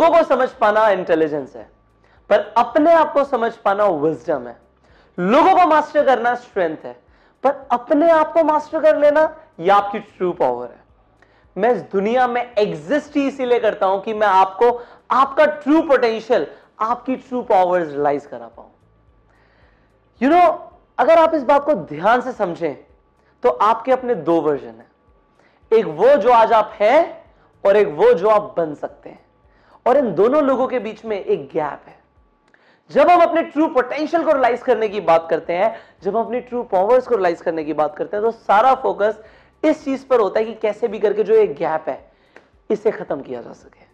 लोगों को समझ पाना इंटेलिजेंस है, पर अपने आप को समझ पाना विजडम है। लोगों को मास्टर करना स्ट्रेंथ है, पर अपने आप को मास्टर कर लेना यह आपकी ट्रू पावर है। मैं इस दुनिया में एग्जिस्ट ही इसीलिए करता हूँ कि मैं आपको, आपका ट्रू पोटेंशियल आपकी ट्रू पावर रियलाइज़ करा पाऊँ। यू नो अगर आप इस बात को ध्यान से समझें तो आपके अपने दो वर्जन है। एक वो जो आज आप हैं, और एक वो जो आप बन सकते हैं। और इन दोनों लोगों के बीच में एक गैप है। जब हम अपने ट्रू पोटेंशियल को रिलाइज करने की बात करते हैं, जब हम अपनी ट्रू पावर्स को रिलाइज करने की बात करते हैं तो सारा फोकस इस चीज़ पर होता है कि कैसे भी करके जो एक गैप है, इसे खत्म किया जा सके।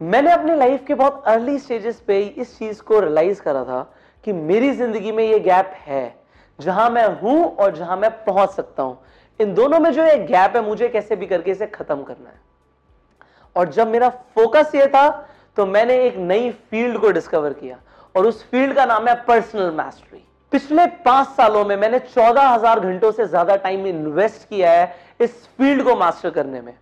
मैंने अपनी लाइफ के बहुत अर्ली स्टेजेस पे इस चीज़ को रियलाइज़ करा था कि मेरी ज़िंदगी में ये गैप है, जहाँ मैं हूँ और जहाँ मैं पहुँच सकता हूँ। इन दोनों में जो एक गैप है, मुझे कैसे भी करके इसे खत्म करना है। और जब मेरा फोकस ये था तो मैंने एक नई फ़ील्ड को डिस्कवर किया। और उस फ़ील्ड का नाम है पर्सनल मास्टरी पिछले पाँच सालों में मैंने चौदह हज़ार घंटों से ज़्यादा टाइम इन्वेस्ट किया है इस फ़ील्ड को मास्टर करने में।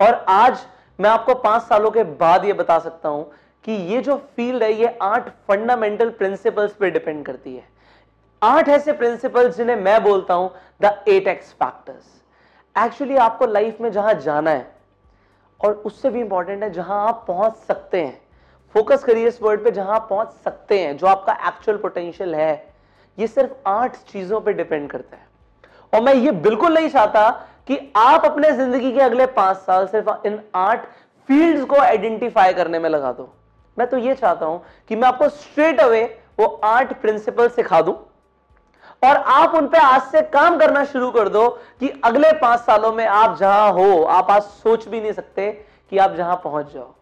और आज मैं आपको पाँच सालों के बाद यह बता सकता हूँ कि ये जो फ़ील्ड है, ये आठ फंडामेंटल प्रिंसिपल्स पे डिपेंड करती है। आठ ऐसे प्रिंसिपल्स जिन्हें मैं बोलता हूँ the eight X factors actually आपको लाइफ में जहाँ जाना है और उससे भी इंपॉर्टेंट है जहाँ आप पहुँच सकते हैं। फोकस करिए इस वर्ड पे जहाँ आप पहुँच सकते हैं, जो आपका एक्चुअल पोटेंशियल है। ये सिर्फ़ आठ चीज़ों पे डिपेंड करता है। और मैं ये बिल्कुल नहीं चाहता कि आप अपने ज़िंदगी के अगले पाँच साल सिर्फ़ इन आठ फील्ड्स को आइडेंटिफाई करने में लगा दो। मैं तो ये चाहता हूँ कि मैं आपको स्ट्रेट अवे वो आठ प्रिंसिपल सिखा दूँ। और आप उन पे आज से काम करना शुरू कर दो कि अगले पाँच सालों में आप जहाँ हो, आप आज सोच भी नहीं सकते कि आप जहाँ पहुँच जाओ।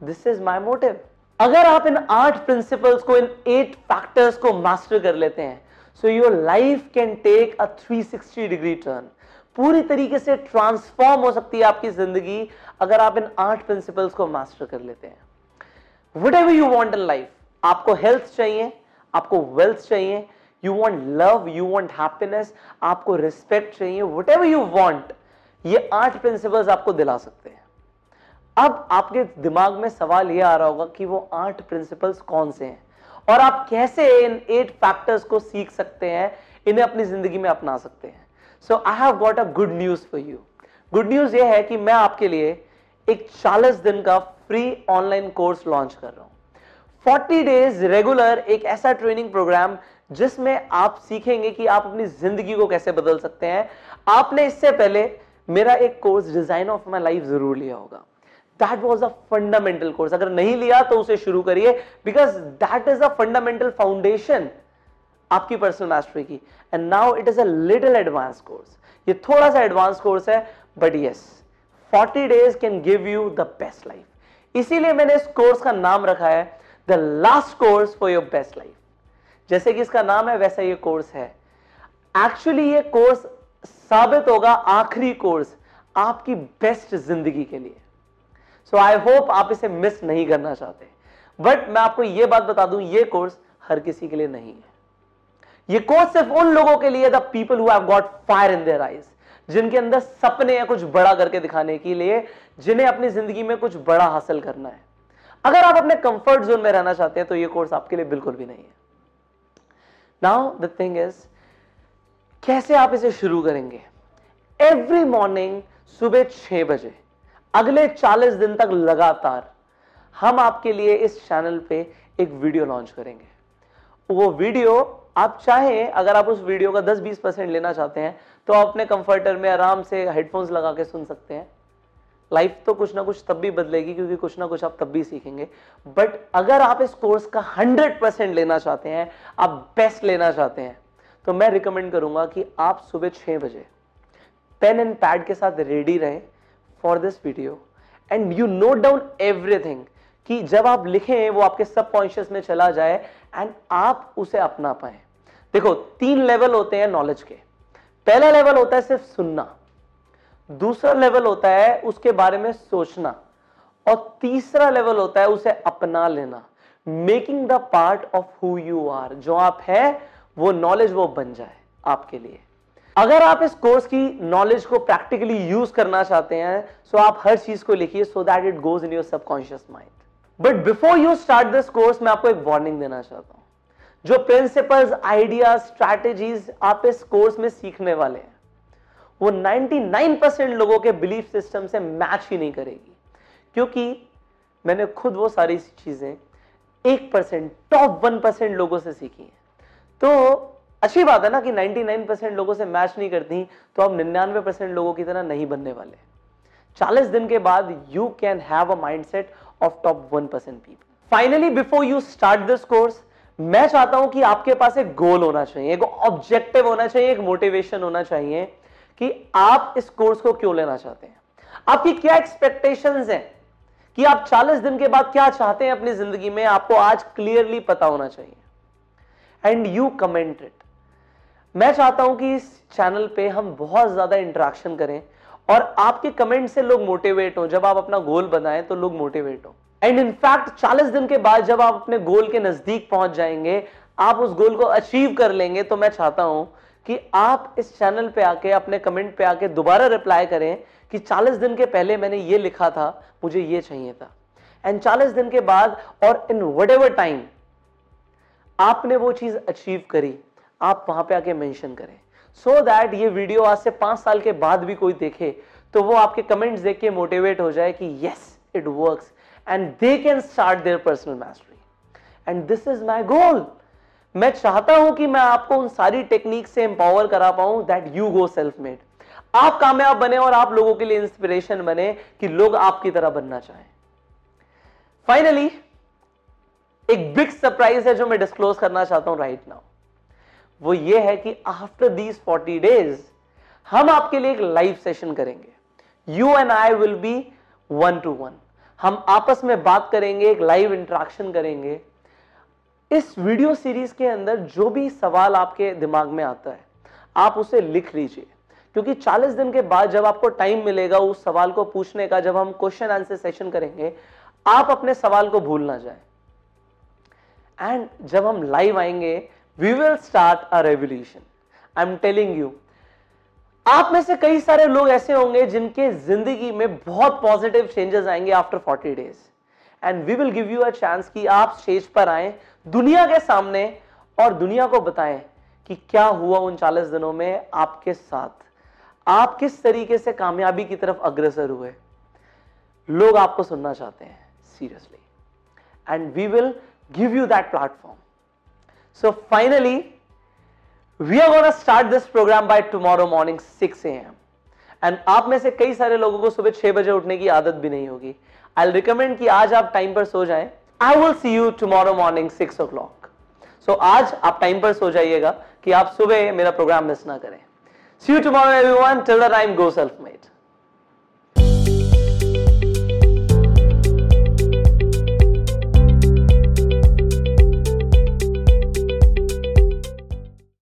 दिस इज़ माई मोटिव अगर आप इन आठ प्रिंसिपल्स को, इन एट फैक्टर्स को मास्टर कर लेते हैं so your life can take a 360 degree turn पूरी तरीके से ट्रांसफॉर्म हो सकती है आपकी ज़िंदगी अगर आप इन आठ प्रिंसिपल्स को मास्टर कर लेते हैं। Whatever you want in life आपको हेल्थ चाहिए, आपको वेल्थ चाहिए you want love you want happiness आपको रिस्पेक्ट चाहिए वट एवर यू वॉन्ट ये आठ प्रिंसिपल्स आपको दिला सकते हैं। अब आपके दिमाग में सवाल यह आ रहा होगा कि वो आठ प्रिंसिपल्स कौन से हैं? और आप कैसे इन एट फैक्टर्स को सीख सकते हैं, इन्हें अपनी ज़िंदगी में अपना सकते हैं? So I have got a good news for you good news ये है कि मैं आपके लिए एक 40 दिन का फ्री ऑनलाइन कोर्स लॉन्च कर रहा हूँ। 40 डेज़ रेगुलर एक ऐसा ट्रेनिंग प्रोग्राम जिसमें आप सीखेंगे कि आप अपनी ज़िंदगी को कैसे बदल सकते हैं। आपने इससे पहले मेरा एक course design of my life ज़रूर लिया होगा। That was a fundamental course अगर नहीं लिया तो उसे शुरू करिए। Because that is a fundamental foundation आपकी पर्सनल मास्टरी की। And now it is a little advance course ये थोड़ा सा एडवांस कोर्स है but yes 40 days can give you the best life इसीलिए मैंने इस कोर्स का नाम रखा है the last course for your best life जैसे कि इसका नाम है, वैसा ये कोर्स है। एक्चुअली ये कोर्स साबित होगा आखिरी कोर्स आपकी बेस्ट ज़िंदगी के लिए। सो आई होप आप इसे मिस नहीं करना चाहते। बट मैं आपको यह बात बता दूँ, ये कोर्स हर किसी के लिए नहीं है। ये कोर्स सिर्फ़ उन लोगों के लिए the people who have got fire in their eyes जिनके अंदर सपने हैं कुछ बड़ा करके दिखाने के लिए, जिन्हें अपनी ज़िंदगी में कुछ बड़ा हासिल करना है। अगर आप अपने कंफर्ट जोन में रहना चाहते हैं तो ये कोर्स आपके लिए बिल्कुल भी नहीं है। नाउ द थिंग इज़ कैसे आप इसे शुरू करेंगे? एवरी मॉर्निंग सुबह छह बजे, अगले 40 दिन तक लगातार, हम आपके लिए इस चैनल पे एक वीडियो लॉन्च करेंगे। वो वीडियो आप चाहें, अगर आप उस वीडियो का 10-20 परसेंट लेना चाहते हैं तो आप अपने कंफर्टर में आराम से हेडफोन्स लगा के सुन सकते हैं। लाइफ तो कुछ ना कुछ तब भी बदलेगी, क्योंकि कुछ ना कुछ आप तब भी सीखेंगे। बट अगर आप इस कोर्स का हंड्रेड परसेंट लेना चाहते हैं, आप बेस्ट लेना चाहते हैं तो मैं रिकमेंड करूँगा कि आप सुबह छह बजे पेन एंड पैड के साथ रेडी रहें for this video and you note down everything कि जब आप लिखें, वो आपके सबकॉन्शियस में चला जाए एंड आप उसे अपना पाए। देखो, तीन लेवल होते हैं नॉलेज के। पहला लेवल होता है सिर्फ़ सुनना। दूसरा लेवल होता है उसके बारे में सोचना और तीसरा लेवल होता है उसे अपना लेना। Making the part of who you are जो आप है, वो नॉलेज वो बन जाए आपके लिए। अगर आप इस कोर्स की नॉलेज को प्रैक्टिकली यूज़ करना चाहते हैं सो आप हर चीज़ को लिखिए so that it goes in your subconscious mind but before you start this course मैं आपको एक वार्निंग देना चाहता हूँ। जो प्रिंसिपल्स आइडिया स्ट्रैटेजीज आप इस कोर्स में सीखने वाले हैं वो 99 परसेंट लोगों के बिलीफ सिस्टम से मैच ही नहीं करेगी। क्योंकि मैंने खुद वो सारी चीज़ें एक परसेंट टॉप वन परसेंट लोगों से सीखी हैं। तो अच्छी बात है ना कि 99 परसेंट लोगों से मैच नहीं करती तो आप 99 परसेंट लोगों की तरह नहीं बनने वाले। 40 दिन के बाद you can have a mindset of top one percent people finally before you start this course मैं चाहता हूँ कि आपके पास एक गोल होना चाहिए, एक ऑब्जेक्टिव होना चाहिए, एक मोटिवेशन होना चाहिए। कि आप इस कोर्स को क्यों लेना चाहते हैं? आपकी क्या एक्सपेक्टेशंस हैं? कि आप 40 दिन के बाद क्या चाहते हैं अपनी ज़िंदगी में? आपको आज क्लियरली पता होना चाहिए। एंड यू कमेंट इट मैं चाहता हूँ कि इस चैनल पे हम बहुत ज़्यादा इंटरेक्शन करें और आपके कमेंट से लोग मोटिवेट हो। जब आप अपना गोल बनाएँ तो लोग मोटिवेट हो। एंड इनफैक्ट 40 दिन के बाद जब आप अपने गोल के नज़दीक पहुँच जाएँगे, आप उस गोल को अचीव कर लेंगे तो मैं चाहता हूँ कि आप इस चैनल पे आके, अपने कमेंट पे आके दोबारा रिप्लाई करें कि 40 दिन के पहले मैंने ये लिखा था, मुझे ये चाहिए था। एंड 40 दिन के बाद और इन वट एवर टाइम आपने वो चीज़ अचीव करी, आप वहाँ पे आके मेंशन करें। सो so दैट ये वीडियो आज से पाँच साल के बाद भी कोई देखे तो वो आपके कमेंट्स देख के मोटिवेट हो जाए कि yes it works and they can start their personal mastery. And this is my goal. मैं चाहता हूँ कि मैं आपको उन सारी टेक्निक से एम्पावर करा पाऊँ that you go self made आप कामयाब बने और आप लोगों के लिए इंस्पिरेशन बने कि लोग आपकी तरह बनना चाहें। फाइनली एक बिग सरप्राइज़ है जो मैं डिस्क्लोज करना चाहता हूँ राइट नाउ वो ये है कि आफ्टर दीज 40 डेज़ हम आपके लिए एक लाइव सेशन करेंगे। You and I will be one to one हम आपस में बात करेंगे, एक लाइव इंट्रैक्शन करेंगे। इस वीडियो सीरीज़ के अंदर जो भी सवाल आपके दिमाग में आता है, आप उसे लिख लीजिए। क्योंकि 40 दिन के बाद जब आपको टाइम मिलेगा उस सवाल को पूछने का, जब हम क्वेश्चन आंसर सेशन करेंगे, आप अपने सवाल को भूल ना जाए। एंड जब हम लाइव आएँगे we will start a revolution I am telling you आप में से कई सारे लोग ऐसे होंगे जिनके ज़िंदगी में बहुत पॉजिटिव चेंजेस आएँगे after 40 days and we will give you a chance कि आप स्टेज पर आए, दुनिया के सामने और दुनिया को बताएँ कि क्या हुआ उन 40 दिनों में आपके साथ। आप किस तरीके से कामयाबी की तरफ़ अग्रसर हुए? लोग आपको सुनना चाहते हैं seriously and we will give you that platform so finally we are gonna start this program by tomorrow morning 6 AM and आप में से कई सारे लोगों को सुबह छह बजे उठने की आदत भी नहीं होगी। आई रिकमेंड कि आज आप टाइम पर सो जाएँ। I will see you tomorrow morning six o'clock so आज आप टाइम पर सो जाइएगा कि आप सुबह मेरा प्रोग्राम मिस ना करें। See you tomorrow everyone till the time go self